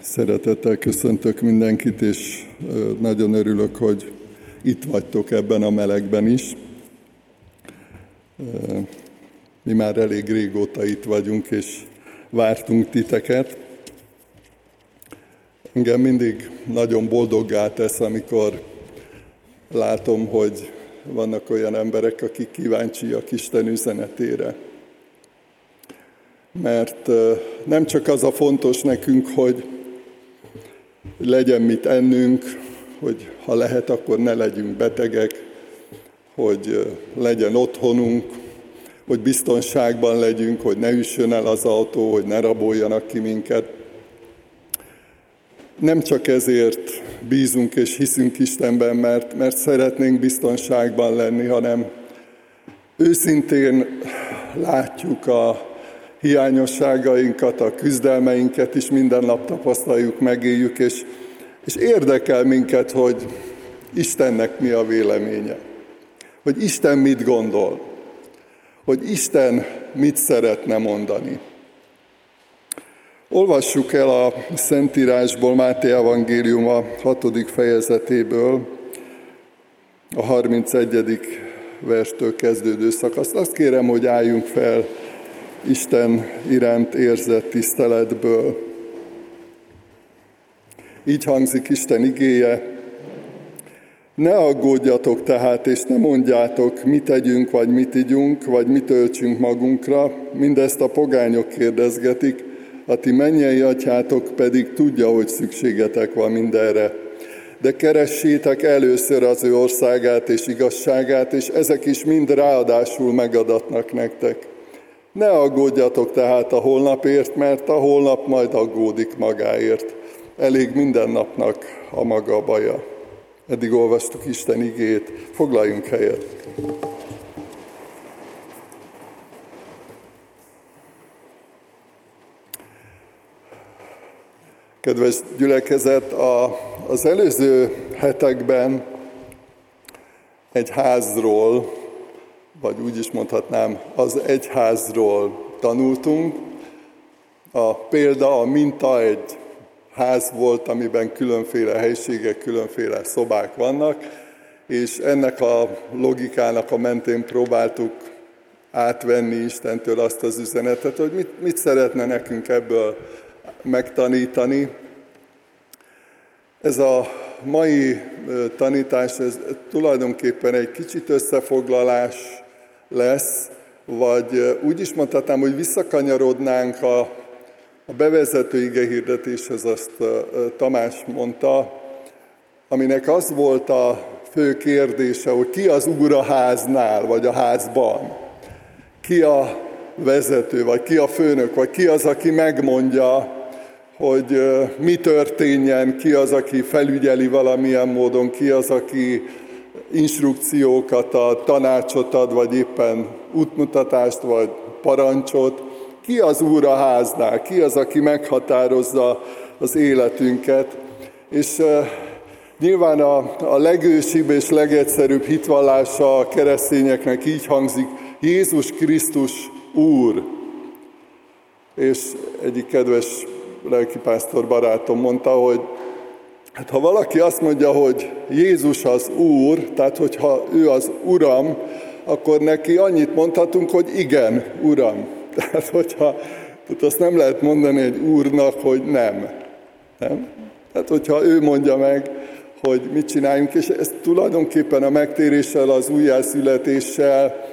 Szeretettel köszöntök mindenkit, és nagyon örülök, hogy itt vagytok ebben a melegben is. Mi már elég régóta itt vagyunk, és vártunk titeket. Engem mindig nagyon boldoggá tesz, amikor látom, hogy vannak olyan emberek, akik kíváncsiak Isten üzenetére. Mert nem csak az a fontos nekünk, hogy legyen mit ennünk, hogy ha lehet, akkor ne legyünk betegek, hogy legyen otthonunk, hogy biztonságban legyünk, hogy ne üssön el az autó, hogy ne raboljanak ki minket. Nem csak ezért bízunk és hiszünk Istenben, mert, mert szeretnénk biztonságban lenni, hanem őszintén látjuk a hiányosságainkat, a küzdelmeinket is minden nap tapasztaljuk, megéljük, és, és érdekel minket, hogy Istennek mi a véleménye, hogy Isten mit gondol, hogy Isten mit szeretne mondani. Olvassuk el a Szentírásból, Máté Evangélium a hatodik fejezetéből, a 31. verstől kezdődő szakaszt. Azt kérem, hogy álljunk fel Isten iránt érzett tiszteletből. Így hangzik Isten igéje, ne aggódjatok tehát, és ne mondjátok, mit tegyünk, vagy mit igyunk, vagy mit öltsünk magunkra, mindezt a pogányok kérdezgetik, a ti mennyei atyátok pedig tudja, hogy szükségetek van mindenre. De keressétek először az ő országát és igazságát, és ezek is mind ráadásul megadatnak nektek. Ne aggódjatok tehát a holnapért, mert a holnap majd aggódik magáért. Elég minden napnak a maga baja. Eddig olvastuk Isten igét, foglaljunk helyet. Kedves gyülekezet, a, az előző hetekben egy házról, vagy úgy is mondhatnám, az egyházról tanultunk. A példa, a minta egy ház volt, amiben különféle helységek, különféle szobák vannak, és ennek a logikának a mentén próbáltuk átvenni Istentől azt az üzenetet, hogy mit, mit szeretne nekünk ebből megtanítani. Ez a mai tanítás, ez tulajdonképpen egy kicsit összefoglalás lesz, vagy úgy is mondhatnám, hogy visszakanyarodnánk a, a bevezető ige hirdetéshez, azt Tamás mondta, aminek az volt a fő kérdése, hogy ki az úr a háznál, vagy a házban. Ki a vezető, vagy ki a főnök, vagy ki az, aki megmondja, hogy mi történjen, ki az, aki felügyeli valamilyen módon, ki az, aki instrukciókat ad, tanácsot ad, vagy éppen útmutatást, vagy parancsot. Ki az úr a háznál? Ki az, aki meghatározza az életünket? És nyilván a, a legősibb és legegyszerűbb hitvallása a keresztényeknek így hangzik, Jézus Krisztus Úr. És egyik kedves lelkipásztor barátom mondta, hogy hát ha valaki azt mondja, hogy Jézus az Úr, tehát hogyha ő az Uram, akkor neki annyit mondhatunk, hogy igen, Uram. Tehát hogyha, tehát azt nem lehet mondani egy Úrnak, hogy nem. nem. Tehát hogyha ő mondja meg, hogy mit csináljunk, és ez tulajdonképpen a megtéréssel, az újjászületéssel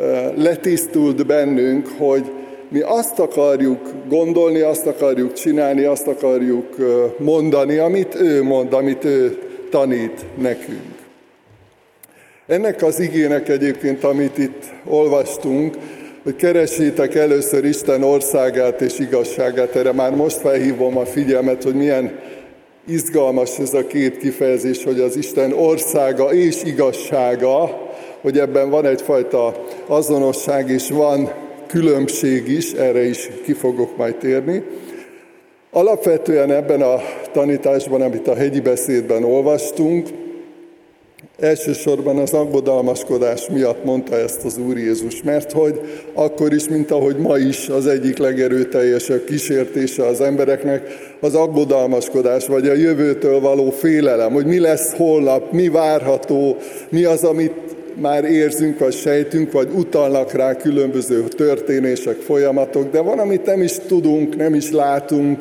eh, letisztult bennünk, hogy mi azt akarjuk gondolni, azt akarjuk csinálni, azt akarjuk mondani, amit ő mond, amit ő tanít nekünk. Ennek az igének egyébként, amit itt olvastunk, hogy keresétek először Isten országát és igazságát, erre már most felhívom a figyelmet, hogy milyen izgalmas ez a két kifejezés, hogy az Isten országa és igazsága, hogy ebben van egyfajta azonosság, és van különbség is, erre is ki fogok majd térni. Alapvetően ebben a tanításban, amit a hegyi beszédben olvastunk, Elsősorban az aggodalmaskodás miatt mondta ezt az Úr Jézus, mert hogy akkor is, mint ahogy ma is az egyik legerőteljesebb kísértése az embereknek, az aggodalmaskodás, vagy a jövőtől való félelem, hogy mi lesz holnap, mi várható, mi az, amit már érzünk, vagy sejtünk, vagy utalnak rá különböző történések, folyamatok, de van, amit nem is tudunk, nem is látunk,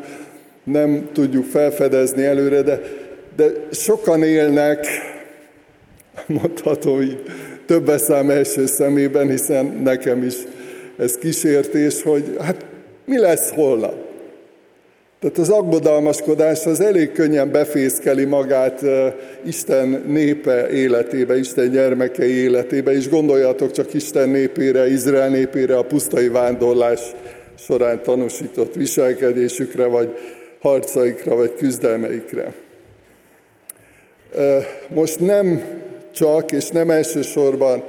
nem tudjuk felfedezni előre, de, de sokan élnek mondhatom így több szám első szemében, hiszen nekem is ez kísértés, hogy hát mi lesz holnap. Tehát az aggodalmaskodás az elég könnyen befészkeli magát Isten népe életébe, Isten gyermekei életébe, és gondoljatok csak Isten népére, Izrael népére, a pusztai vándorlás során tanúsított viselkedésükre, vagy harcaikra, vagy küzdelmeikre. Most nem csak, és nem elsősorban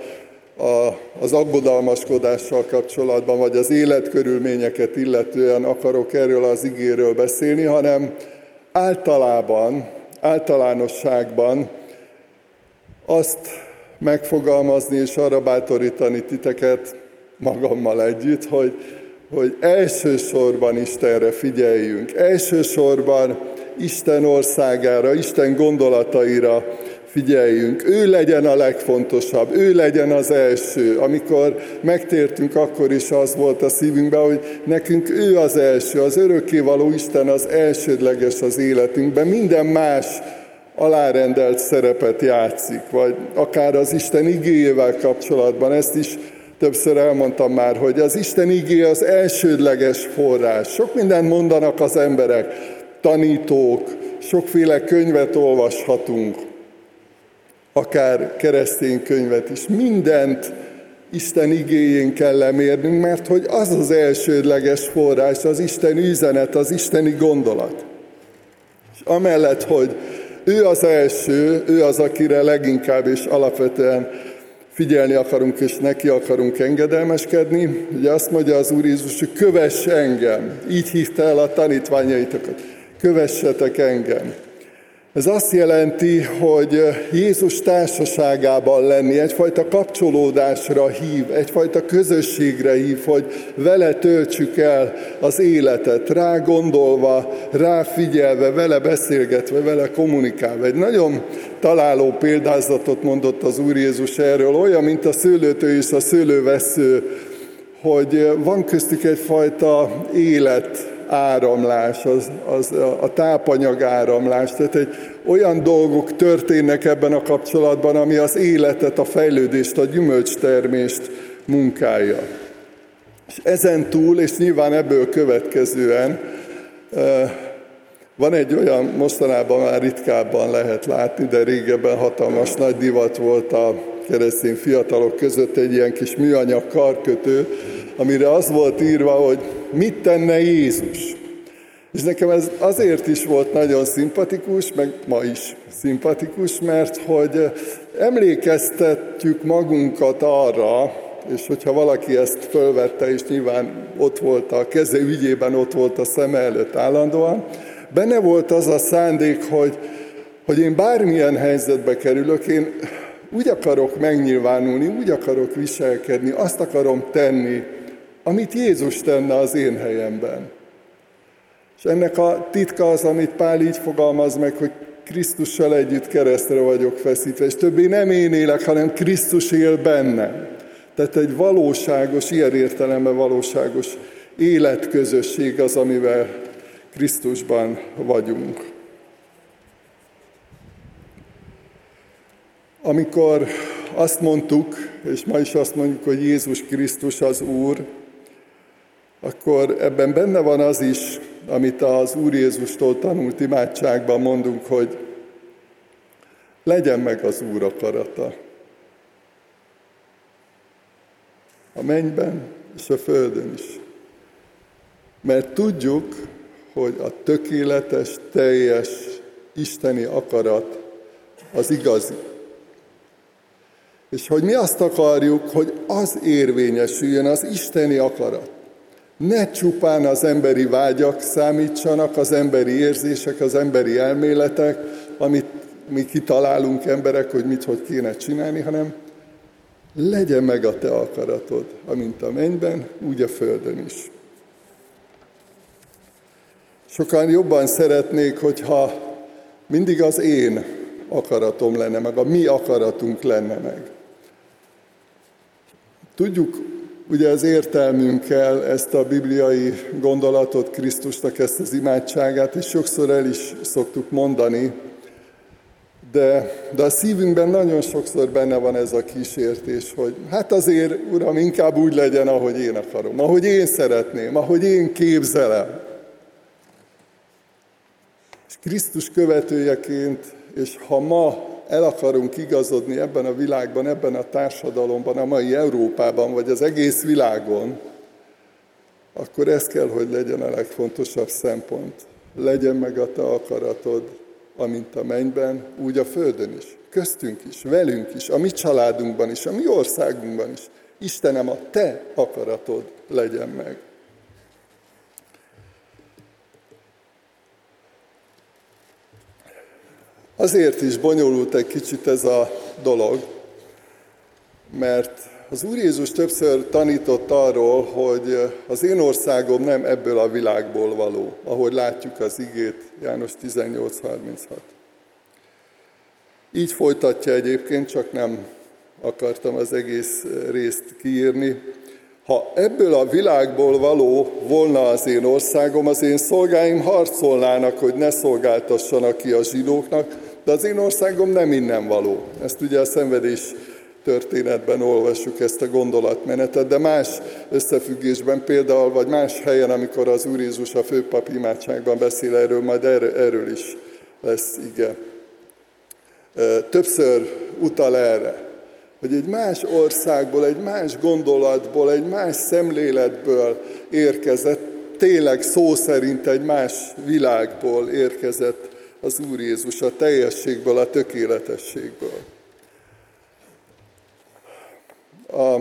a, az aggodalmaskodással kapcsolatban, vagy az életkörülményeket illetően akarok erről az igéről beszélni, hanem általában, általánosságban azt megfogalmazni és arra bátorítani titeket magammal együtt, hogy, hogy elsősorban Istenre figyeljünk, elsősorban Isten országára, Isten gondolataira figyeljünk, ő legyen a legfontosabb, ő legyen az első. Amikor megtértünk, akkor is az volt a szívünkben, hogy nekünk ő az első, az örökkévaló Isten az elsődleges az életünkben, minden más alárendelt szerepet játszik, vagy akár az Isten igéjével kapcsolatban, ezt is többször elmondtam már, hogy az Isten igé az elsődleges forrás. Sok mindent mondanak az emberek, tanítók, sokféle könyvet olvashatunk, akár keresztény könyvet is. Mindent Isten igéjén kell lemérnünk, mert hogy az az elsődleges forrás, az Isten üzenet, az isteni gondolat. És amellett, hogy ő az első, ő az, akire leginkább és alapvetően figyelni akarunk, és neki akarunk engedelmeskedni. Ugye azt mondja az Úr Jézus, hogy kövess engem. Így hívta el a tanítványaitokat. Kövessetek engem. Ez azt jelenti, hogy Jézus társaságában lenni, egyfajta kapcsolódásra hív, egyfajta közösségre hív, hogy vele töltsük el az életet, rá gondolva, rá figyelve, vele beszélgetve, vele kommunikálva. Egy nagyon találó példázatot mondott az Úr Jézus erről, olyan, mint a szőlőtő és a szőlővesző, hogy van köztük egyfajta élet, áramlás, az, az a tápanyag áramlás. Tehát egy, olyan dolgok történnek ebben a kapcsolatban, ami az életet, a fejlődést, a gyümölcstermést munkálja. És ezen túl, és nyilván ebből következően van egy olyan, mostanában már ritkábban lehet látni, de régebben hatalmas nagy divat volt a keresztény fiatalok között egy ilyen kis műanyag karkötő, amire az volt írva, hogy mit tenne Jézus. És nekem ez azért is volt nagyon szimpatikus, meg ma is szimpatikus, mert hogy emlékeztetjük magunkat arra, és hogyha valaki ezt fölvette, és nyilván ott volt a keze ügyében, ott volt a szeme előtt állandóan, benne volt az a szándék, hogy, hogy én bármilyen helyzetbe kerülök, én úgy akarok megnyilvánulni, úgy akarok viselkedni, azt akarom tenni, amit Jézus tenne az én helyemben. És ennek a titka az, amit Pál így fogalmaz meg, hogy Krisztussal együtt keresztre vagyok feszítve, és többé nem én élek, hanem Krisztus él bennem. Tehát egy valóságos, ilyen értelemben valóságos életközösség az, amivel Krisztusban vagyunk. Amikor azt mondtuk, és ma is azt mondjuk, hogy Jézus Krisztus az Úr, akkor ebben benne van az is, amit az Úr Jézustól tanult imádságban mondunk, hogy legyen meg az Úr akarata. A mennyben és a földön is. Mert tudjuk, hogy a tökéletes, teljes isteni akarat az igazi. És hogy mi azt akarjuk, hogy az érvényesüljön, az isteni akarat. Ne csupán az emberi vágyak számítsanak, az emberi érzések, az emberi elméletek, amit mi kitalálunk emberek, hogy mit, hogy kéne csinálni, hanem legyen meg a te akaratod, amint a mennyben, úgy a földön is. Sokan jobban szeretnék, hogyha mindig az én akaratom lenne, meg a mi akaratunk lenne meg. Tudjuk ugye az értelmünkkel ezt a bibliai gondolatot, Krisztusnak ezt az imádságát, és sokszor el is szoktuk mondani, de, de a szívünkben nagyon sokszor benne van ez a kísértés, hogy hát azért, Uram, inkább úgy legyen, ahogy én akarom, ahogy én szeretném, ahogy én képzelem. És Krisztus követőjeként, és ha ma el akarunk igazodni ebben a világban, ebben a társadalomban, a mai Európában, vagy az egész világon, akkor ez kell, hogy legyen a legfontosabb szempont. Legyen meg a te akaratod, amint a mennyben, úgy a földön is. Köztünk is, velünk is, a mi családunkban is, a mi országunkban is. Istenem, a te akaratod legyen meg. Azért is bonyolult egy kicsit ez a dolog, mert az Úr Jézus többször tanított arról, hogy az én országom nem ebből a világból való, ahogy látjuk az igét, János 18.36. Így folytatja egyébként, csak nem akartam az egész részt kiírni. Ha ebből a világból való volna az én országom, az én szolgáim harcolnának, hogy ne szolgáltassanak ki a zsidóknak, de az én országom nem innen való. Ezt ugye a szenvedés történetben olvassuk ezt a gondolatmenetet, de más összefüggésben például, vagy más helyen, amikor az Úr Jézus a főpap imádságban beszél erről, majd erről, erről is lesz ige. Többször utal erre, hogy egy más országból, egy más gondolatból, egy más szemléletből érkezett, tényleg szó szerint egy más világból érkezett az Úr Jézus a teljességből, a tökéletességből. A,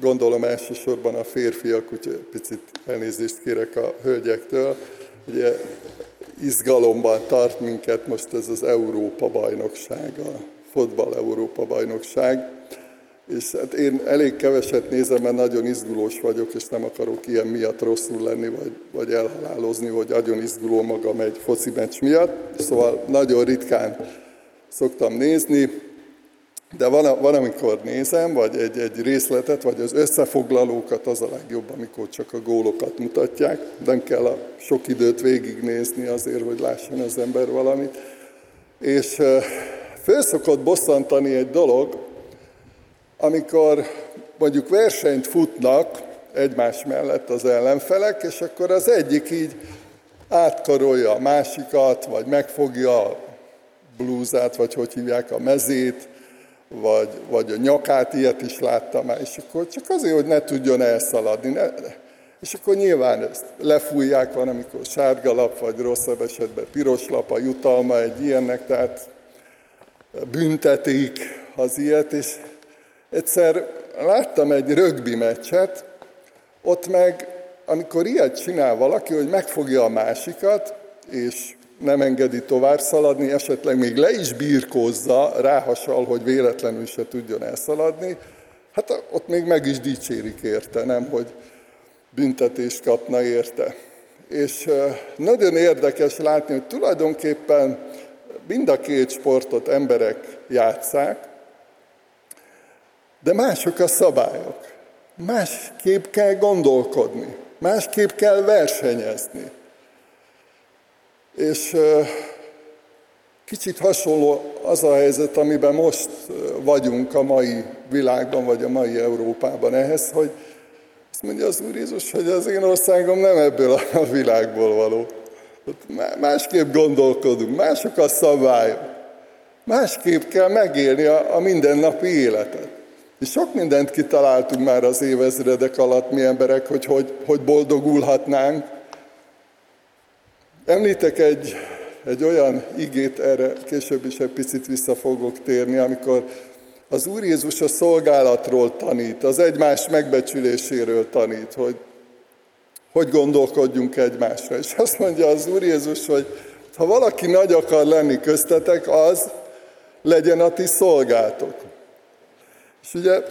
gondolom elsősorban a férfiak, úgyhogy picit elnézést kérek a hölgyektől, ugye izgalomban tart minket most ez az Európa bajnokság, a Európa bajnokság. És hát én elég keveset nézem, mert nagyon izgulós vagyok, és nem akarok ilyen miatt rosszul lenni, vagy, vagy elhalálozni, hogy nagyon izguló magam egy foci meccs miatt. Szóval nagyon ritkán szoktam nézni, de van, van amikor nézem, vagy egy, egy részletet, vagy az összefoglalókat, az a legjobb, amikor csak a gólokat mutatják. Nem kell a sok időt végignézni azért, hogy lásson az ember valamit. És föl szokott bosszantani egy dolog, amikor mondjuk versenyt futnak egymás mellett az ellenfelek, és akkor az egyik így átkarolja a másikat, vagy megfogja a blúzát, vagy hogy hívják a mezét, vagy, vagy a nyakát, ilyet is láttam már, és akkor csak azért, hogy ne tudjon elszaladni. Ne, és akkor nyilván ezt lefújják, van, amikor sárga lap, vagy rosszabb esetben piros lap a jutalma egy ilyennek, tehát büntetik az ilyet, és Egyszer láttam egy rögbi meccset, ott meg, amikor ilyet csinál valaki, hogy megfogja a másikat, és nem engedi tovább szaladni, esetleg még le is birkózza, ráhasal, hogy véletlenül se tudjon elszaladni, hát ott még meg is dicsérik érte, nem, hogy büntetést kapna érte. És nagyon érdekes látni, hogy tulajdonképpen mind a két sportot emberek játszák, de mások a szabályok. Másképp kell gondolkodni, másképp kell versenyezni. És kicsit hasonló az a helyzet, amiben most vagyunk a mai világban, vagy a mai Európában ehhez, hogy azt mondja az Úr Jézus, hogy az én országom nem ebből a világból való. Másképp gondolkodunk, mások a szabályok. Másképp kell megélni a, a mindennapi életet. És sok mindent kitaláltunk már az évezredek alatt mi emberek, hogy hogy, hogy boldogulhatnánk. Említek egy, egy olyan igét, erre később is egy picit vissza fogok térni, amikor az Úr Jézus a szolgálatról tanít, az egymás megbecsüléséről tanít, hogy hogy gondolkodjunk egymásra. És azt mondja az Úr Jézus, hogy Ha valaki nagy akar lenni köztetek, az legyen a ti szolgátok. És ugye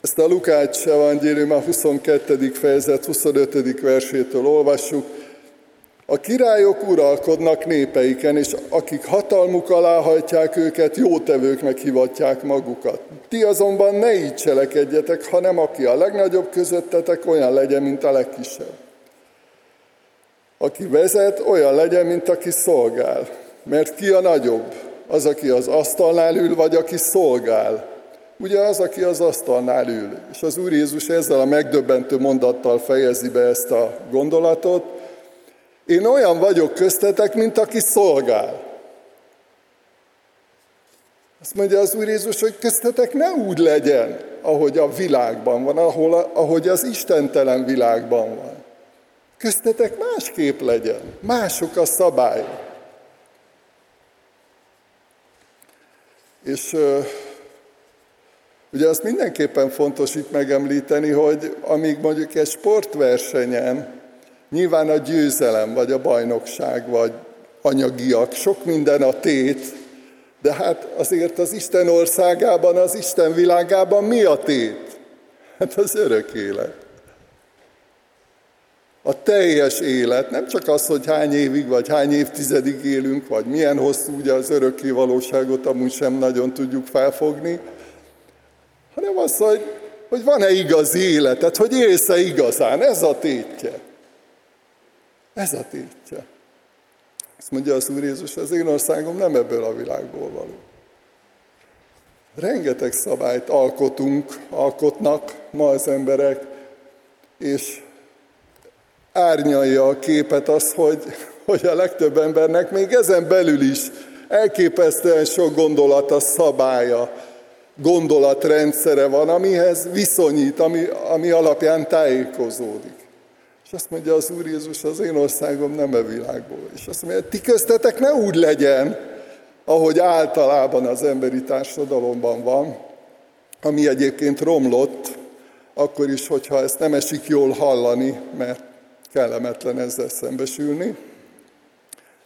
ezt a Lukács evangélium a 22. fejezet 25. versétől olvassuk. A királyok uralkodnak népeiken, és akik hatalmuk alá hajtják őket, jótevőknek hivatják magukat. Ti azonban ne így cselekedjetek, hanem aki a legnagyobb közöttetek, olyan legyen, mint a legkisebb. Aki vezet, olyan legyen, mint aki szolgál. Mert ki a nagyobb? Az, aki az asztalnál ül, vagy aki szolgál? Ugye az, aki az asztalnál ül. És az Úr Jézus ezzel a megdöbbentő mondattal fejezi be ezt a gondolatot. Én olyan vagyok köztetek, mint aki szolgál. Azt mondja az Úr Jézus, hogy köztetek ne úgy legyen, ahogy a világban van, ahol, ahogy az istentelen világban van. Köztetek másképp legyen, mások a szabályok. És Ugye azt mindenképpen fontos itt megemlíteni, hogy amíg mondjuk egy sportversenyen nyilván a győzelem, vagy a bajnokság, vagy anyagiak, sok minden a tét, de hát azért az Isten országában, az Isten világában mi a tét? Hát az örök élet. A teljes élet, nem csak az, hogy hány évig vagy hány évtizedig élünk, vagy milyen hosszú, ugye az örökké valóságot amúgy sem nagyon tudjuk felfogni, hanem az, hogy, hogy van-e igazi életed, hogy élsz-e igazán. Ez a tétje. Ez a tétje. Azt mondja az Úr Jézus, az én országom nem ebből a világból való. Rengeteg szabályt alkotunk, alkotnak ma az emberek, és árnyalja a képet az, hogy, hogy a legtöbb embernek még ezen belül is elképesztően sok gondolata, szabálya, gondolatrendszere van, amihez viszonyít, ami, ami alapján tájékozódik. És azt mondja az Úr Jézus, az én országom nem a világból. És azt mondja, ti köztetek ne úgy legyen, ahogy általában az emberi társadalomban van, ami egyébként romlott, akkor is, hogyha ezt nem esik jól hallani, mert kellemetlen ezzel szembesülni.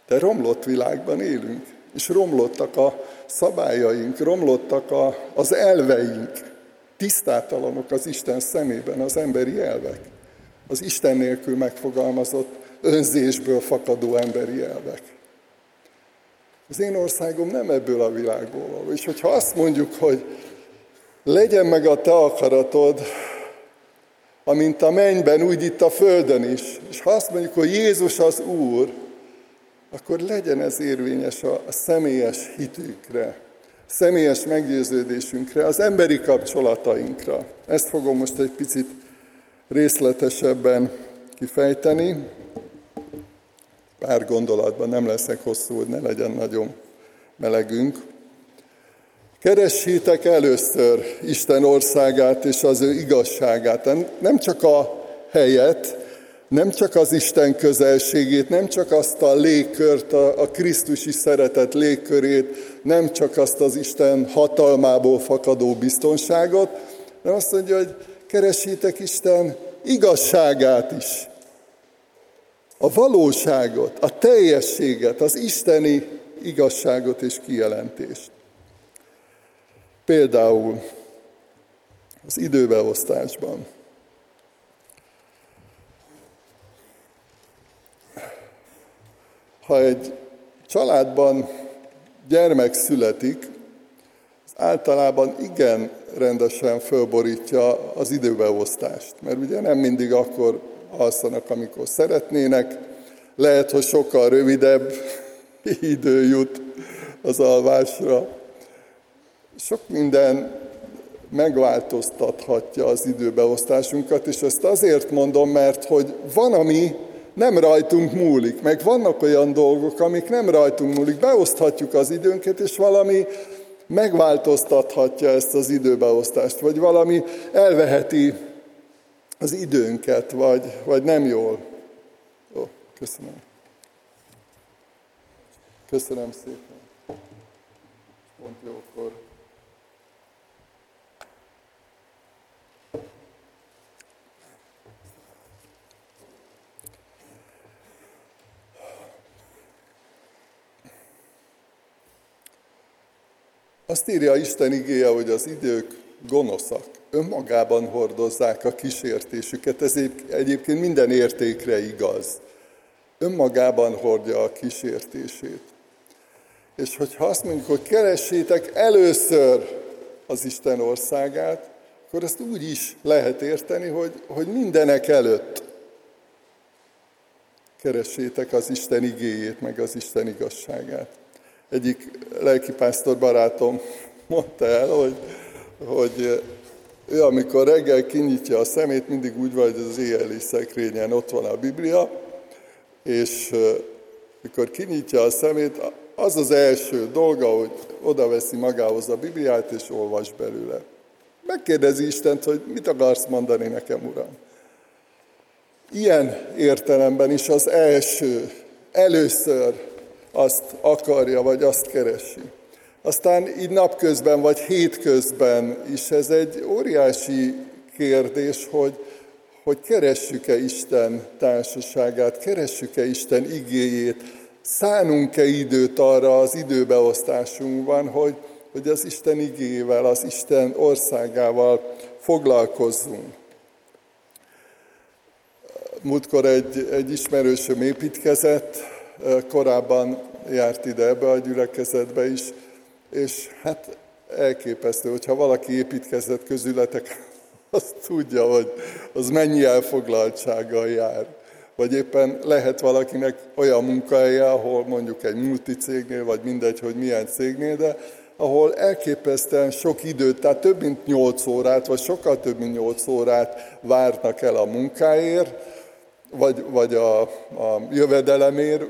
De romlott világban élünk, és romlottak a szabályaink, romlottak a, az elveink, tisztátalanok az Isten szemében az emberi elvek, az Isten nélkül megfogalmazott önzésből fakadó emberi elvek. Az én országom nem ebből a világból való. És hogyha azt mondjuk, hogy legyen meg a te akaratod, amint a mennyben, úgy itt a földön is. És ha azt mondjuk, hogy Jézus az Úr, akkor legyen ez érvényes a, személyes hitünkre, személyes meggyőződésünkre, az emberi kapcsolatainkra. Ezt fogom most egy picit részletesebben kifejteni. Pár gondolatban nem leszek hosszú, hogy ne legyen nagyon melegünk. Keressétek először Isten országát és az ő igazságát. Nem csak a helyet, nem csak az Isten közelségét, nem csak azt a légkört, a, a Krisztusi szeretet légkörét, nem csak azt az Isten hatalmából fakadó biztonságot, hanem azt mondja, hogy keressétek Isten igazságát is. A valóságot, a teljességet, az isteni igazságot és kijelentést. Például az időbeosztásban. Ha egy családban gyermek születik, az általában igen rendesen fölborítja az időbeosztást, mert ugye nem mindig akkor alszanak, amikor szeretnének, lehet, hogy sokkal rövidebb idő jut az alvásra. Sok minden megváltoztathatja az időbeosztásunkat, és ezt azért mondom, mert hogy van, ami nem rajtunk múlik, meg vannak olyan dolgok, amik nem rajtunk múlik. Beoszthatjuk az időnket, és valami megváltoztathatja ezt az időbeosztást, vagy valami elveheti az időnket, vagy, vagy nem jól. Ó, köszönöm. Köszönöm szépen. Pont jókor. Azt írja Isten igéje, hogy az idők gonoszak, önmagában hordozzák a kísértésüket, ez egyébként minden értékre igaz. Önmagában hordja a kísértését. És hogyha azt mondjuk, hogy keressétek először az Isten országát, akkor ezt úgy is lehet érteni, hogy, hogy mindenek előtt keressétek az Isten igéjét, meg az Isten igazságát. Egyik lelkipásztor barátom mondta el, hogy, hogy ő amikor reggel kinyitja a szemét, mindig úgy van, hogy az éjjeli szekrényen ott van a Biblia, és mikor kinyitja a szemét, az az első dolga, hogy oda veszi magához a Bibliát, és olvas belőle. Megkérdezi Istent, hogy mit akarsz mondani nekem, Uram. Ilyen értelemben is az első, először azt akarja, vagy azt keresi. Aztán így napközben, vagy hétközben is ez egy óriási kérdés, hogy, hogy keressük-e Isten társaságát, keressük-e Isten igéjét, szánunk-e időt arra az időbeosztásunkban, hogy, hogy az Isten igével, az Isten országával foglalkozzunk. Múltkor egy, egy ismerősöm építkezett, korábban járt ide ebbe a gyülekezetbe is, és hát elképesztő, hogyha valaki építkezett közületek, azt tudja, hogy az mennyi elfoglaltsággal jár. Vagy éppen lehet valakinek olyan munkahelye, ahol mondjuk egy multicégnél, vagy mindegy, hogy milyen cégnél, de ahol elképesztően sok időt, tehát több mint 8 órát, vagy sokkal több mint 8 órát várnak el a munkáért, vagy, vagy a, a jövedelemért,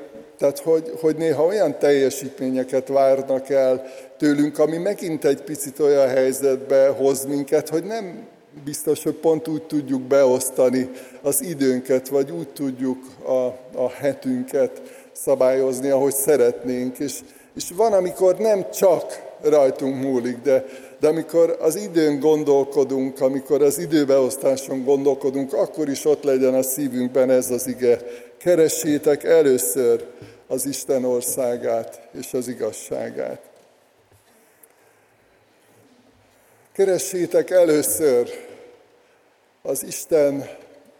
tehát hogy, hogy néha olyan teljesítményeket várnak el tőlünk, ami megint egy picit olyan helyzetbe hoz minket, hogy nem biztos, hogy pont úgy tudjuk beosztani az időnket, vagy úgy tudjuk a, a hetünket szabályozni, ahogy szeretnénk. És, és van, amikor nem csak rajtunk múlik, de, de amikor az időn gondolkodunk, amikor az időbeosztáson gondolkodunk, akkor is ott legyen a szívünkben ez az ige. Keressétek először az Isten országát és az igazságát. Keressétek először az Isten,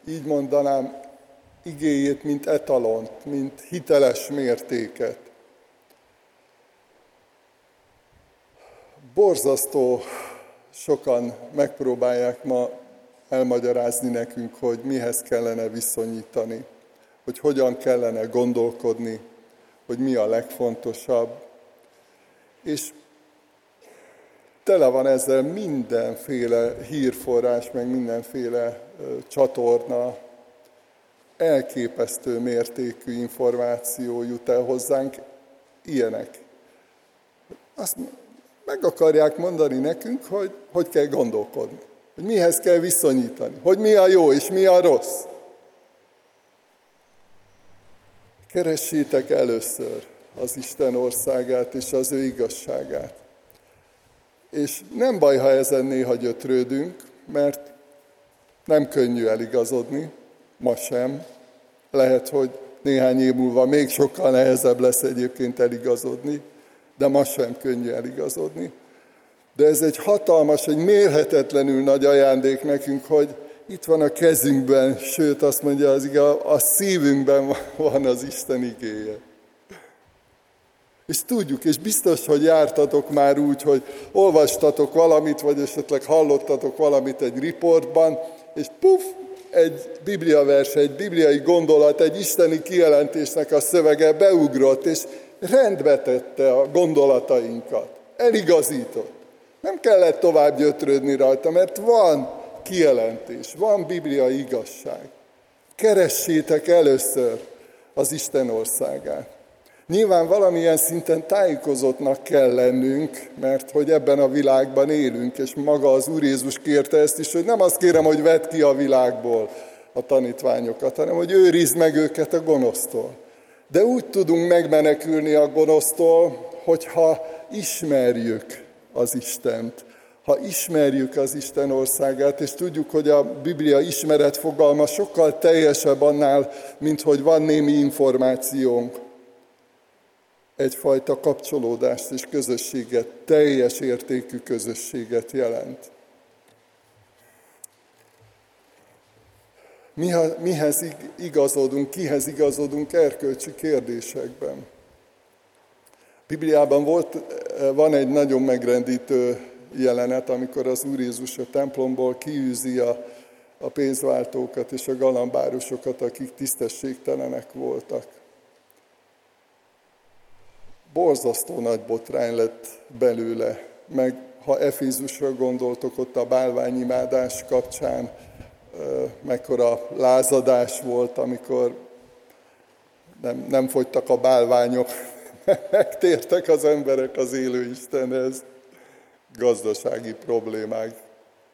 így mondanám, igéjét, mint etalont, mint hiteles mértéket. Borzasztó sokan megpróbálják ma elmagyarázni nekünk, hogy mihez kellene viszonyítani, hogy hogyan kellene gondolkodni, hogy mi a legfontosabb. És tele van ezzel mindenféle hírforrás, meg mindenféle csatorna, elképesztő mértékű információ jut el hozzánk, ilyenek. Azt meg akarják mondani nekünk, hogy hogy kell gondolkodni, hogy mihez kell viszonyítani, hogy mi a jó és mi a rossz. Keressétek először az Isten országát és az ő igazságát. És nem baj, ha ezen néha gyötrődünk, mert nem könnyű eligazodni, ma sem. Lehet, hogy néhány év múlva még sokkal nehezebb lesz egyébként eligazodni, de ma sem könnyű eligazodni. De ez egy hatalmas, egy mérhetetlenül nagy ajándék nekünk, hogy itt van a kezünkben, sőt azt mondja az igaz, a szívünkben van az Isten igéje. És tudjuk, és biztos, hogy jártatok már úgy, hogy olvastatok valamit, vagy esetleg hallottatok valamit egy riportban, és puf, egy bibliavers, egy bibliai gondolat, egy isteni kijelentésnek a szövege beugrott, és rendbe tette a gondolatainkat, eligazított. Nem kellett tovább gyötrődni rajta, mert van kijelentés, van bibliai igazság. Keressétek először az Isten országát. Nyilván valamilyen szinten tájékozottnak kell lennünk, mert hogy ebben a világban élünk, és maga az Úr Jézus kérte ezt is, hogy nem azt kérem, hogy vedd ki a világból a tanítványokat, hanem hogy őrizd meg őket a gonosztól. De úgy tudunk megmenekülni a gonosztól, hogyha ismerjük az Istent, ha ismerjük az Isten országát, és tudjuk, hogy a Biblia ismeret fogalma sokkal teljesebb annál, mint hogy van némi információnk. egyfajta kapcsolódást és közösséget, teljes értékű közösséget jelent. Mihez igazodunk, kihez igazodunk erkölcsi kérdésekben? Bibliában volt, van egy nagyon megrendítő jelenet, amikor az Úr Jézus a templomból kiűzi a, a pénzváltókat és a galambárusokat, akik tisztességtelenek voltak. Borzasztó nagy botrány lett belőle, meg ha Efézusra gondoltok, ott a bálványimádás kapcsán, mekkora lázadás volt, amikor nem, nem fogytak a bálványok, megtértek az emberek az élő Istenhez, gazdasági problémák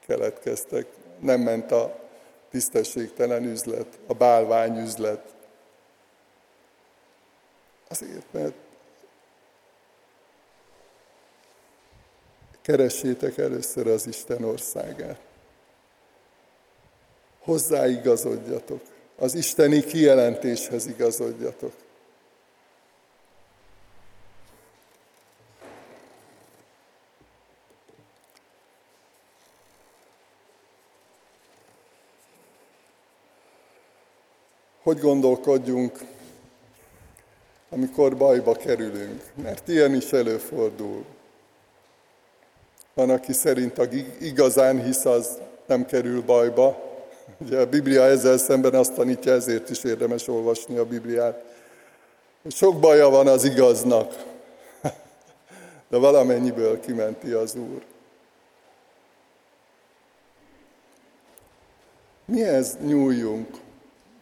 keletkeztek, nem ment a tisztességtelen üzlet, a bálvány üzlet. Azért, mert keressétek először az Isten országát. Hozzáigazodjatok, az isteni kijelentéshez igazodjatok. Hogy gondolkodjunk, amikor bajba kerülünk, mert ilyen is előfordul. Van, aki szerint a igazán hisz, az nem kerül bajba. Ugye a Biblia ezzel szemben azt tanítja, ezért is érdemes olvasni a Bibliát. Sok baja van az igaznak, de valamennyiből kimenti az Úr. Mihez nyúljunk?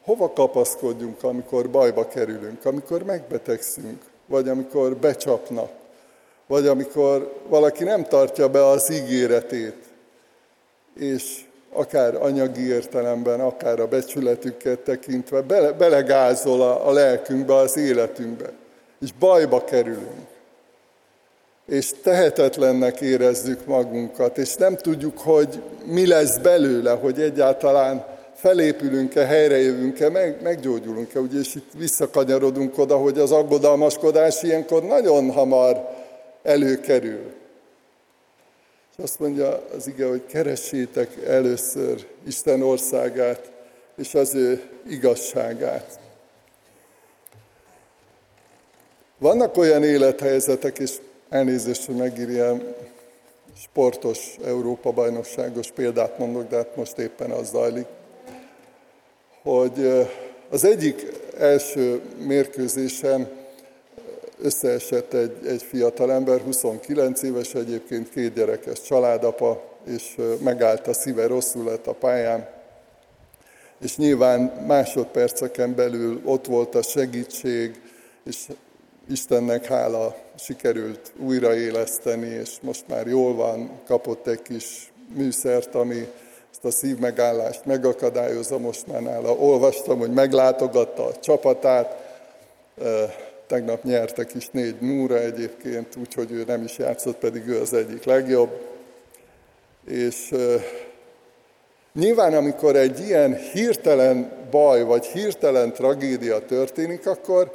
Hova kapaszkodjunk, amikor bajba kerülünk, amikor megbetegszünk, vagy amikor becsapnak, vagy amikor valaki nem tartja be az ígéretét, és akár anyagi értelemben, akár a becsületüket tekintve bele, belegázol a, a lelkünkbe, az életünkbe, és bajba kerülünk. És tehetetlennek érezzük magunkat, és nem tudjuk, hogy mi lesz belőle, hogy egyáltalán felépülünk-e, helyrejövünk-e, meg, meggyógyulunk-e. Ugye, és itt visszakanyarodunk oda, hogy az aggodalmaskodás ilyenkor nagyon hamar előkerül. És azt mondja az ige, hogy keressétek először Isten országát és az ő igazságát. Vannak olyan élethelyzetek, és elnézést, hogy megírjam, sportos Európa-bajnokságos példát mondok, de hát most éppen az zajlik, hogy az egyik első mérkőzésen összeesett egy, egy fiatalember, 29 éves egyébként, két gyerekes családapa, és megállt a szíve, rosszul lett a pályán. És nyilván másodperceken belül ott volt a segítség, és Istennek hála sikerült újraéleszteni, és most már jól van, kapott egy kis műszert, ami ezt a szívmegállást megakadályozza most már nála. Olvastam, hogy meglátogatta a csapatát, tegnap nyertek is négy núra egyébként, úgyhogy ő nem is játszott, pedig ő az egyik legjobb. És nyilván, amikor egy ilyen hirtelen baj, vagy hirtelen tragédia történik, akkor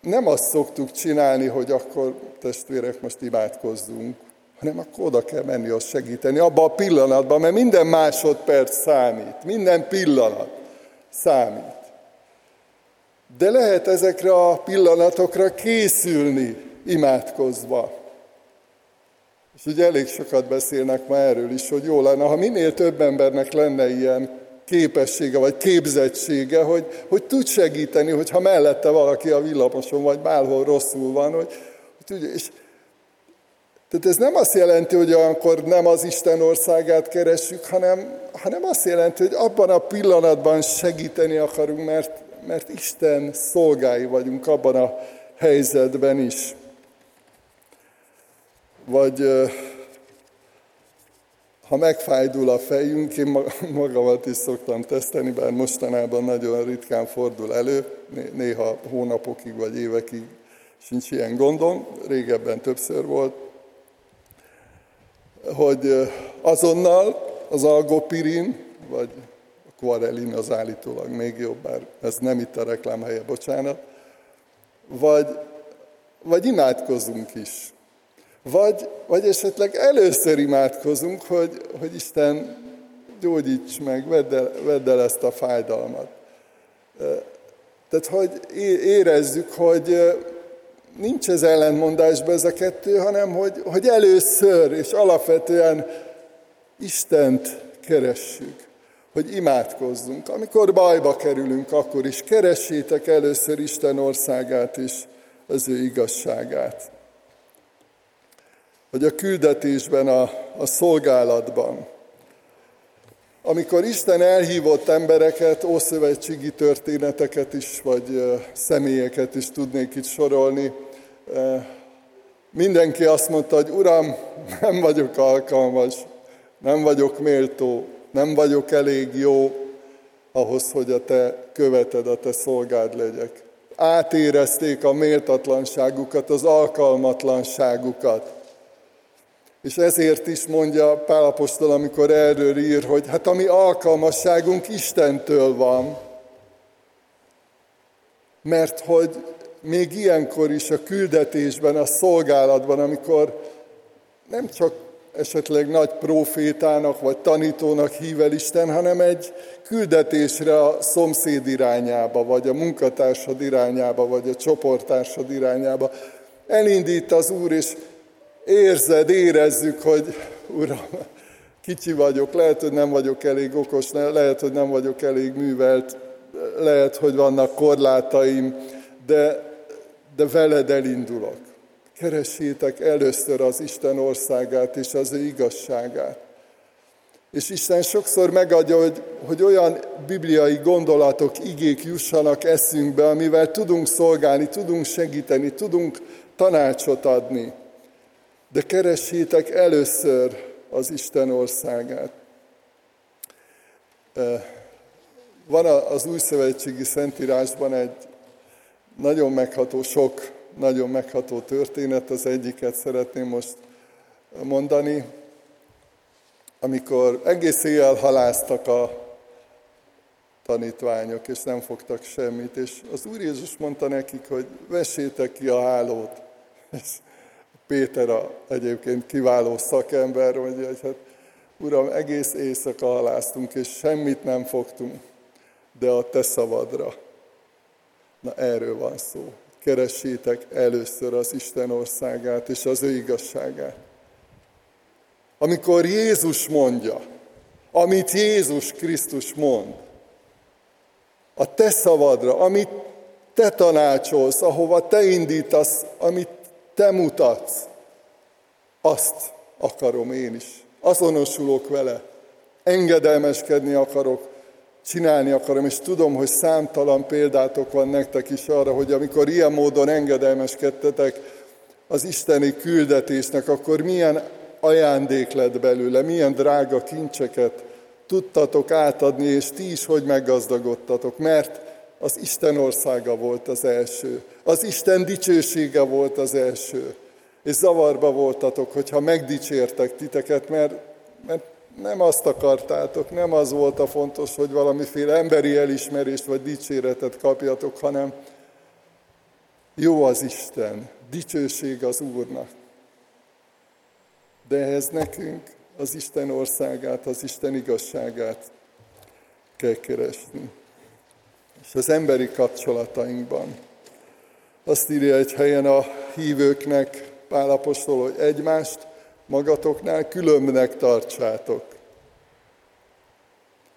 nem azt szoktuk csinálni, hogy akkor testvérek, most imádkozzunk, hanem akkor oda kell menni, azt segíteni, abban a pillanatban, mert minden másodperc számít, minden pillanat számít. De lehet ezekre a pillanatokra készülni imádkozva. És ugye elég sokat beszélnek ma erről is, hogy jó lenne, ha minél több embernek lenne ilyen képessége vagy képzettsége, hogy, hogy tud segíteni, hogyha mellette valaki a villamoson vagy bárhol rosszul van, hogy, hogy tudja, és tehát ez nem azt jelenti, hogy akkor nem az Isten országát keressük, hanem, hanem azt jelenti, hogy abban a pillanatban segíteni akarunk, mert, mert Isten szolgái vagyunk abban a helyzetben is. Vagy ha megfájdul a fejünk, én magamat is szoktam teszteni, bár mostanában nagyon ritkán fordul elő, néha hónapokig vagy évekig sincs ilyen gondom, régebben többször volt, hogy azonnal az algopirin, vagy a kvarelin az állítólag még jobb, bár ez nem itt a reklám helye, bocsánat, vagy, vagy imádkozunk is. Vagy, vagy esetleg először imádkozunk, hogy, hogy Isten gyógyíts meg, vedd el, vedd el ezt a fájdalmat. Tehát, hogy érezzük, hogy nincs ez ellentmondásban ez a kettő, hanem hogy, hogy először és alapvetően Istent keressük, hogy imádkozzunk. Amikor bajba kerülünk, akkor is keressétek először Isten országát és az ő igazságát. Hogy a küldetésben, a, a szolgálatban, amikor Isten elhívott embereket, ószövetségi történeteket is, vagy személyeket is tudnék itt sorolni, mindenki azt mondta, hogy Uram, nem vagyok alkalmas, nem vagyok méltó, nem vagyok elég jó ahhoz, hogy a te követed, a te szolgád legyek. Átérezték a méltatlanságukat, az alkalmatlanságukat. És ezért is mondja Pálapostól, amikor erről ír, hogy hát a mi alkalmasságunk Istentől van, mert hogy még ilyenkor is a küldetésben, a szolgálatban, amikor nem csak esetleg nagy profétának vagy tanítónak hív el Isten, hanem egy küldetésre a szomszéd irányába, vagy a munkatársad irányába, vagy a csoporttársad irányába. Elindít az Úr, és érzed, érezzük, hogy Uram, kicsi vagyok, lehet, hogy nem vagyok elég okos, lehet, hogy nem vagyok elég művelt, lehet, hogy vannak korlátaim, de, de veled elindulok. Keressétek először az Isten országát és az ő igazságát. És Isten sokszor megadja, hogy, hogy olyan bibliai gondolatok, igék jussanak eszünkbe, amivel tudunk szolgálni, tudunk segíteni, tudunk tanácsot adni. De keressétek először az Isten országát. Van az új szövetségi szentírásban egy nagyon megható, sok nagyon megható történet, az egyiket szeretném most mondani, amikor egész éjjel haláztak a tanítványok, és nem fogtak semmit, és az Úr Jézus mondta nekik, hogy vessétek ki a hálót. És Péter a, egyébként kiváló szakember, mondja, hogy hát Uram, egész éjszaka haláztunk, és semmit nem fogtunk, de a te szavadra. Na erről van szó keressétek először az Isten országát és az ő igazságát. Amikor Jézus mondja, amit Jézus Krisztus mond, a te szavadra, amit te tanácsolsz, ahova te indítasz, amit te mutatsz, azt akarom én is. Azonosulok vele, engedelmeskedni akarok, csinálni akarom, és tudom, hogy számtalan példátok van nektek is arra, hogy amikor ilyen módon engedelmeskedtetek az isteni küldetésnek, akkor milyen ajándék lett belőle, milyen drága kincseket tudtatok átadni, és ti is hogy meggazdagodtatok, mert az Isten országa volt az első, az Isten dicsősége volt az első, és zavarba voltatok, hogyha megdicsértek titeket, mert, mert nem azt akartátok, nem az volt a fontos, hogy valamiféle emberi elismerést vagy dicséretet kapjatok, hanem jó az Isten, dicsőség az Úrnak. De ehhez nekünk az Isten országát, az Isten igazságát kell keresni. És az emberi kapcsolatainkban. Azt írja egy helyen a hívőknek, Pálapostól, hogy egymást magatoknál különbnek tartsátok.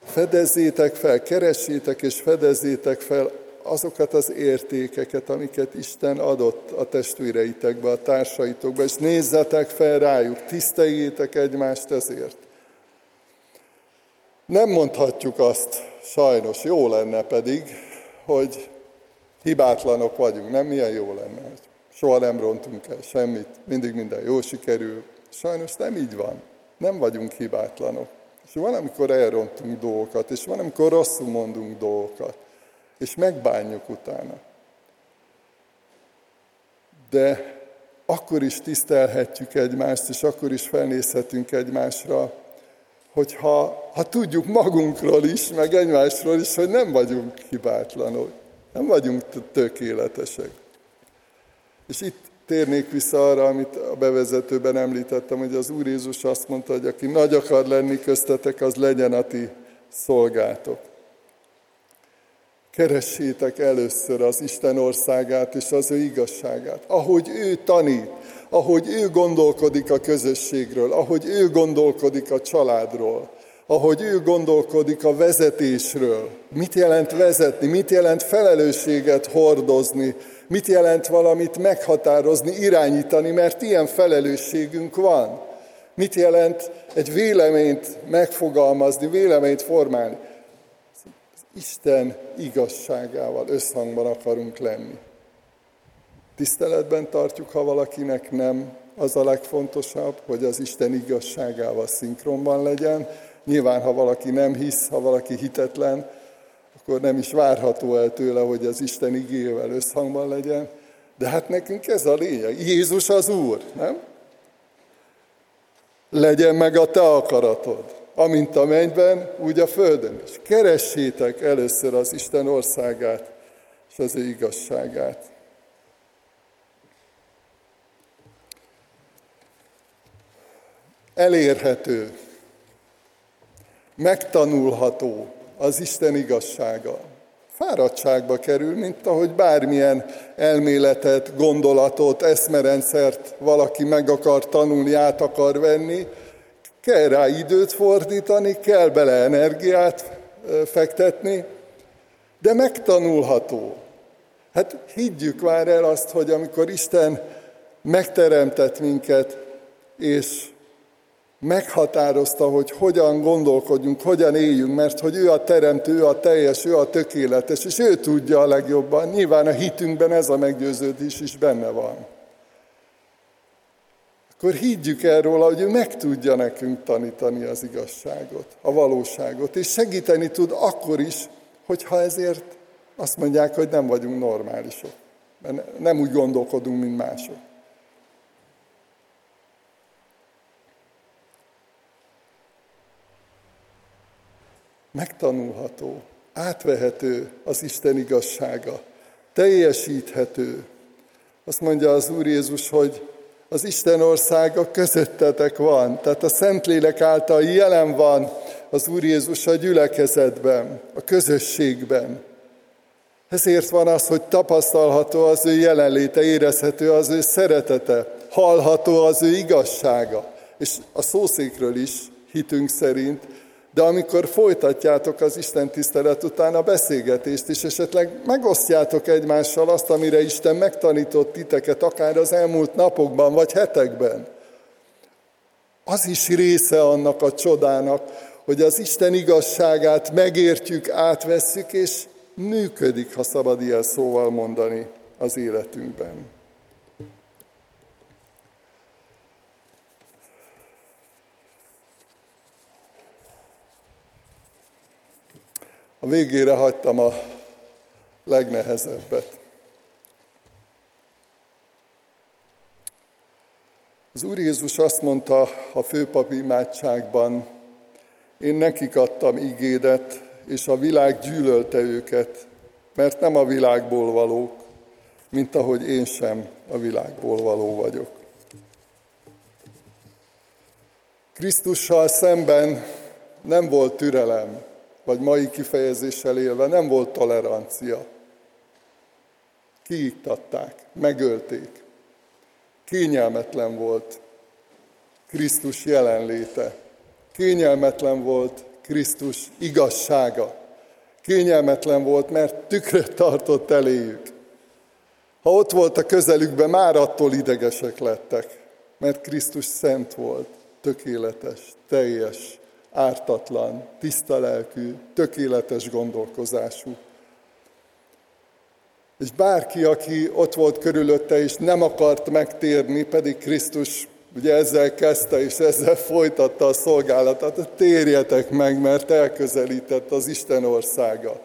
Fedezzétek fel, keressétek és fedezzétek fel azokat az értékeket, amiket Isten adott a testvéreitekbe, a társaitokba, és nézzetek fel rájuk, tiszteljétek egymást ezért. Nem mondhatjuk azt, sajnos jó lenne pedig, hogy hibátlanok vagyunk, nem milyen jó lenne, soha nem rontunk el semmit, mindig minden jó sikerül, Sajnos nem így van. Nem vagyunk hibátlanok. És van, amikor elrontunk dolgokat, és van, amikor rosszul mondunk dolgokat, és megbánjuk utána. De akkor is tisztelhetjük egymást, és akkor is felnézhetünk egymásra, hogyha ha tudjuk magunkról is, meg egymásról is, hogy nem vagyunk hibátlanok, nem vagyunk tökéletesek. És itt térnék vissza arra, amit a bevezetőben említettem, hogy az Úr Jézus azt mondta, hogy aki nagy akar lenni köztetek, az legyen a ti szolgátok. Keressétek először az Isten országát és az ő igazságát. Ahogy ő tanít, ahogy ő gondolkodik a közösségről, ahogy ő gondolkodik a családról, ahogy ő gondolkodik a vezetésről. Mit jelent vezetni, mit jelent felelősséget hordozni, mit jelent valamit meghatározni, irányítani, mert ilyen felelősségünk van. Mit jelent egy véleményt megfogalmazni, véleményt formálni. Isten igazságával összhangban akarunk lenni. Tiszteletben tartjuk, ha valakinek nem az a legfontosabb, hogy az Isten igazságával szinkronban legyen. Nyilván, ha valaki nem hisz, ha valaki hitetlen, akkor nem is várható el tőle, hogy az Isten igével összhangban legyen. De hát nekünk ez a lényeg. Jézus az Úr, nem? Legyen meg a te akaratod, amint a mennyben, úgy a földön is. Keressétek először az Isten országát és az ő igazságát. elérhető, megtanulható az Isten igazsága. Fáradtságba kerül, mint ahogy bármilyen elméletet, gondolatot, eszmerendszert valaki meg akar tanulni, át akar venni, kell rá időt fordítani, kell bele energiát fektetni, de megtanulható. Hát higgyük már el azt, hogy amikor Isten megteremtett minket, és meghatározta, hogy hogyan gondolkodjunk, hogyan éljünk, mert hogy ő a teremtő, ő a teljes, ő a tökéletes, és ő tudja a legjobban. Nyilván a hitünkben ez a meggyőződés is benne van. Akkor higgyük el róla, hogy ő meg tudja nekünk tanítani az igazságot, a valóságot, és segíteni tud akkor is, hogyha ezért azt mondják, hogy nem vagyunk normálisok, mert nem úgy gondolkodunk, mint mások. Megtanulható, átvehető az Isten igazsága, teljesíthető. Azt mondja az Úr Jézus, hogy az Isten országa közöttetek van, tehát a Szentlélek által jelen van az Úr Jézus a gyülekezetben, a közösségben. Ezért van az, hogy tapasztalható az ő jelenléte, érezhető az ő szeretete, hallható az ő igazsága. És a szószékről is hitünk szerint de amikor folytatjátok az Isten tisztelet után a beszélgetést, és esetleg megosztjátok egymással azt, amire Isten megtanított titeket, akár az elmúlt napokban vagy hetekben, az is része annak a csodának, hogy az Isten igazságát megértjük, átvesszük, és működik, ha szabad ilyen szóval mondani az életünkben. A végére hagytam a legnehezebbet. Az Úr Jézus azt mondta a főpapi imádságban, én nekik adtam igédet, és a világ gyűlölte őket, mert nem a világból valók, mint ahogy én sem a világból való vagyok. Krisztussal szemben nem volt türelem, vagy mai kifejezéssel élve nem volt tolerancia. Kiiktatták, megölték. Kényelmetlen volt Krisztus jelenléte. Kényelmetlen volt Krisztus igazsága. Kényelmetlen volt, mert tükröt tartott eléjük. Ha ott volt a közelükben, már attól idegesek lettek, mert Krisztus szent volt, tökéletes, teljes, ártatlan, tiszta lelkű, tökéletes gondolkozású. És bárki, aki ott volt körülötte, és nem akart megtérni, pedig Krisztus ugye ezzel kezdte, és ezzel folytatta a szolgálatát, térjetek meg, mert elközelített az Isten országa.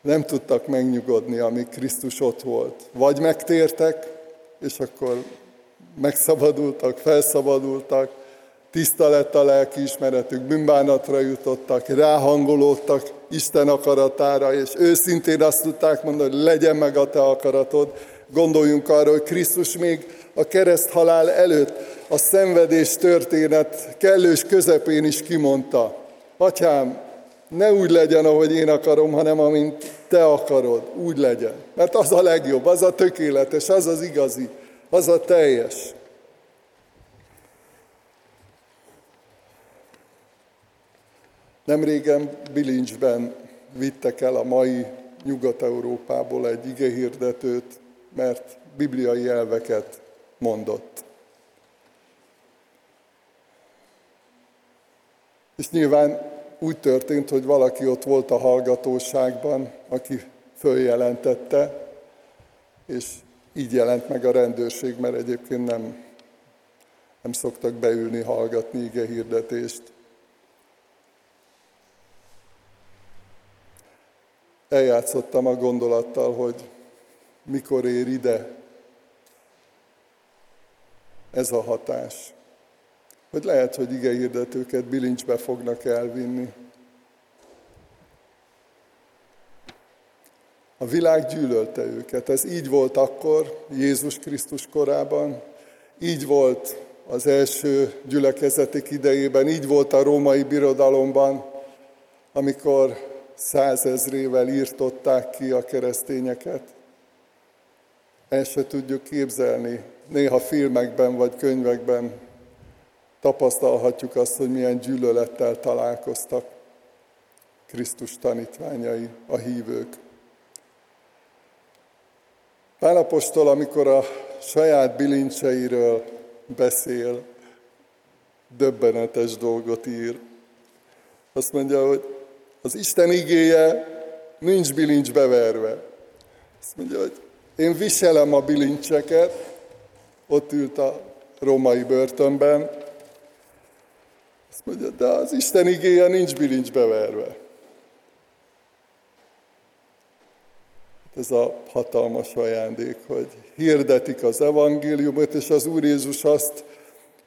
Nem tudtak megnyugodni, amíg Krisztus ott volt. Vagy megtértek, és akkor megszabadultak, felszabadultak, tiszta lett a lelkiismeretük, bűnbánatra jutottak, ráhangolódtak Isten akaratára, és őszintén azt tudták mondani, hogy legyen meg a te akaratod. Gondoljunk arra, hogy Krisztus még a kereszt halál előtt a szenvedés történet kellős közepén is kimondta. Atyám, ne úgy legyen, ahogy én akarom, hanem amint te akarod, úgy legyen. Mert az a legjobb, az a tökéletes, az az igazi, az a teljes. Nem régen Bilincsben vittek el a mai Nyugat-Európából egy igehirdetőt, mert bibliai elveket mondott. És nyilván úgy történt, hogy valaki ott volt a hallgatóságban, aki följelentette, és így jelent meg a rendőrség, mert egyébként nem, nem szoktak beülni, hallgatni ige hirdetést. Eljátszottam a gondolattal, hogy mikor ér ide ez a hatás hogy lehet, hogy ige hirdetőket bilincsbe fognak elvinni. A világ gyűlölte őket. Ez így volt akkor, Jézus Krisztus korában, így volt az első gyülekezetek idejében, így volt a római birodalomban, amikor százezrével írtották ki a keresztényeket. Ezt se tudjuk képzelni. Néha filmekben vagy könyvekben tapasztalhatjuk azt, hogy milyen gyűlölettel találkoztak Krisztus tanítványai, a hívők. Pálapostól, amikor a saját bilincseiről beszél, döbbenetes dolgot ír. Azt mondja, hogy az Isten igéje nincs bilincs beverve. Azt mondja, hogy én viselem a bilincseket, ott ült a római börtönben, azt mondja, de az Isten igéje nincs bilincsbe verve. Ez a hatalmas ajándék, hogy hirdetik az evangéliumot, és az Úr Jézus azt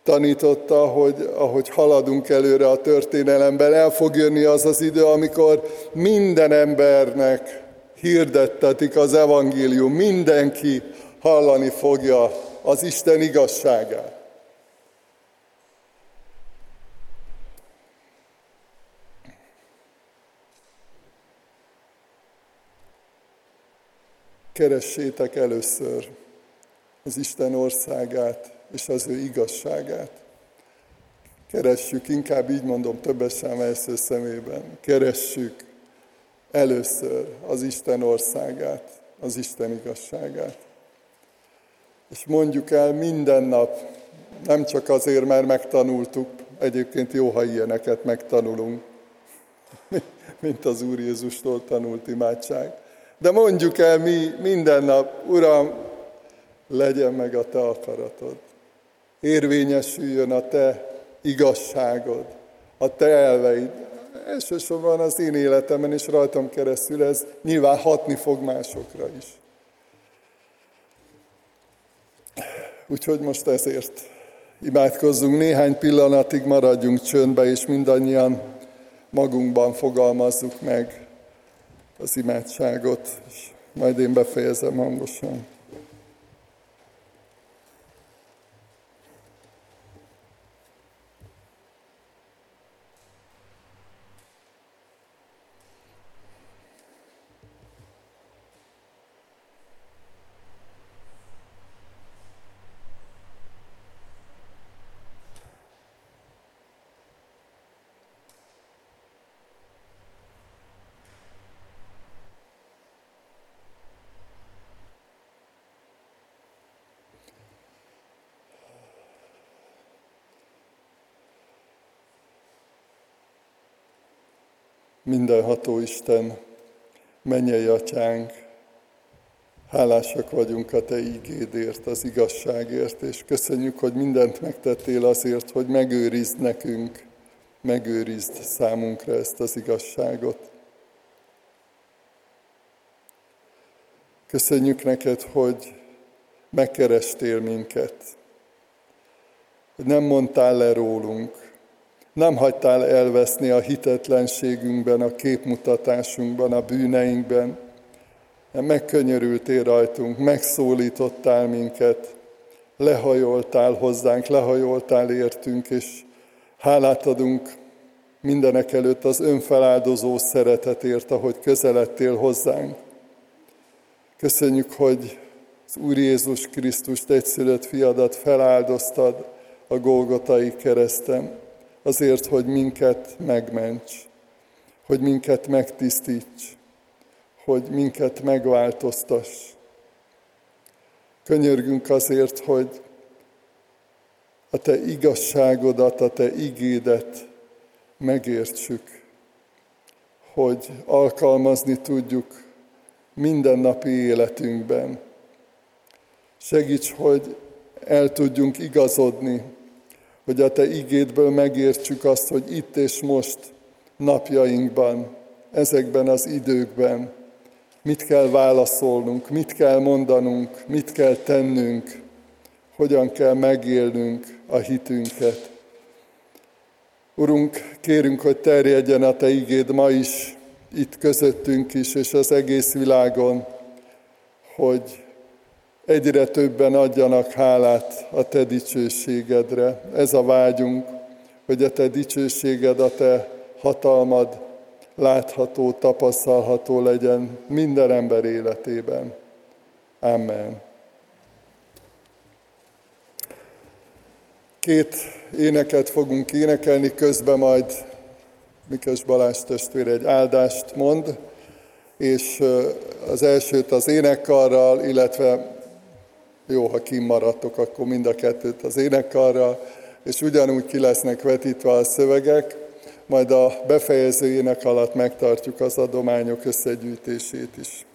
tanította, hogy ahogy haladunk előre a történelemben, el fog jönni az az idő, amikor minden embernek hirdettetik az evangélium, mindenki hallani fogja az Isten igazságát. Keressétek először az Isten országát és az ő igazságát. Keressük, inkább így mondom többes szám első szemében, keressük először az Isten országát, az Isten igazságát. És mondjuk el minden nap, nem csak azért, mert megtanultuk, egyébként jó, ha ilyeneket megtanulunk, mint az Úr Jézustól tanult imádság, de mondjuk el mi minden nap, Uram, legyen meg a Te akaratod. Érvényesüljön a Te igazságod, a Te elveid. Elsősorban az én életemben és rajtam keresztül ez nyilván hatni fog másokra is. Úgyhogy most ezért imádkozzunk, néhány pillanatig maradjunk csöndbe, és mindannyian magunkban fogalmazzuk meg az imádságot, és majd én befejezem hangosan. Mindenható Isten, mennyei atyánk, hálásak vagyunk a Te ígédért, az igazságért, és köszönjük, hogy mindent megtettél azért, hogy megőrizd nekünk, megőrizd számunkra ezt az igazságot. Köszönjük neked, hogy megkerestél minket, hogy nem mondtál le rólunk, nem hagytál elveszni a hitetlenségünkben, a képmutatásunkban, a bűneinkben, megkönyörültél rajtunk, megszólítottál minket, lehajoltál hozzánk, lehajoltál értünk, és hálát adunk mindenek előtt az önfeláldozó szeretetért, ahogy közeledtél hozzánk. Köszönjük, hogy az Úr Jézus Krisztust egyszülött fiadat feláldoztad a Golgotai kereszten, azért, hogy minket megments, hogy minket megtisztíts, hogy minket megváltoztass. Könyörgünk azért, hogy a Te igazságodat, a Te igédet megértsük, hogy alkalmazni tudjuk mindennapi életünkben. Segíts, hogy el tudjunk igazodni, hogy a Te igédből megértsük azt, hogy itt és most napjainkban, ezekben az időkben mit kell válaszolnunk, mit kell mondanunk, mit kell tennünk, hogyan kell megélnünk a hitünket. Urunk, kérünk, hogy terjedjen a Te igéd ma is, itt közöttünk is, és az egész világon, hogy egyre többen adjanak hálát a Te dicsőségedre. Ez a vágyunk, hogy a Te dicsőséged, a Te hatalmad látható, tapasztalható legyen minden ember életében. Amen. Két éneket fogunk énekelni, közben majd Mikes Balázs testvér egy áldást mond, és az elsőt az énekkarral, illetve jó, ha kimaradtok, akkor mind a kettőt az énekkarral, és ugyanúgy ki lesznek vetítve a szövegek, majd a befejező ének alatt megtartjuk az adományok összegyűjtését is.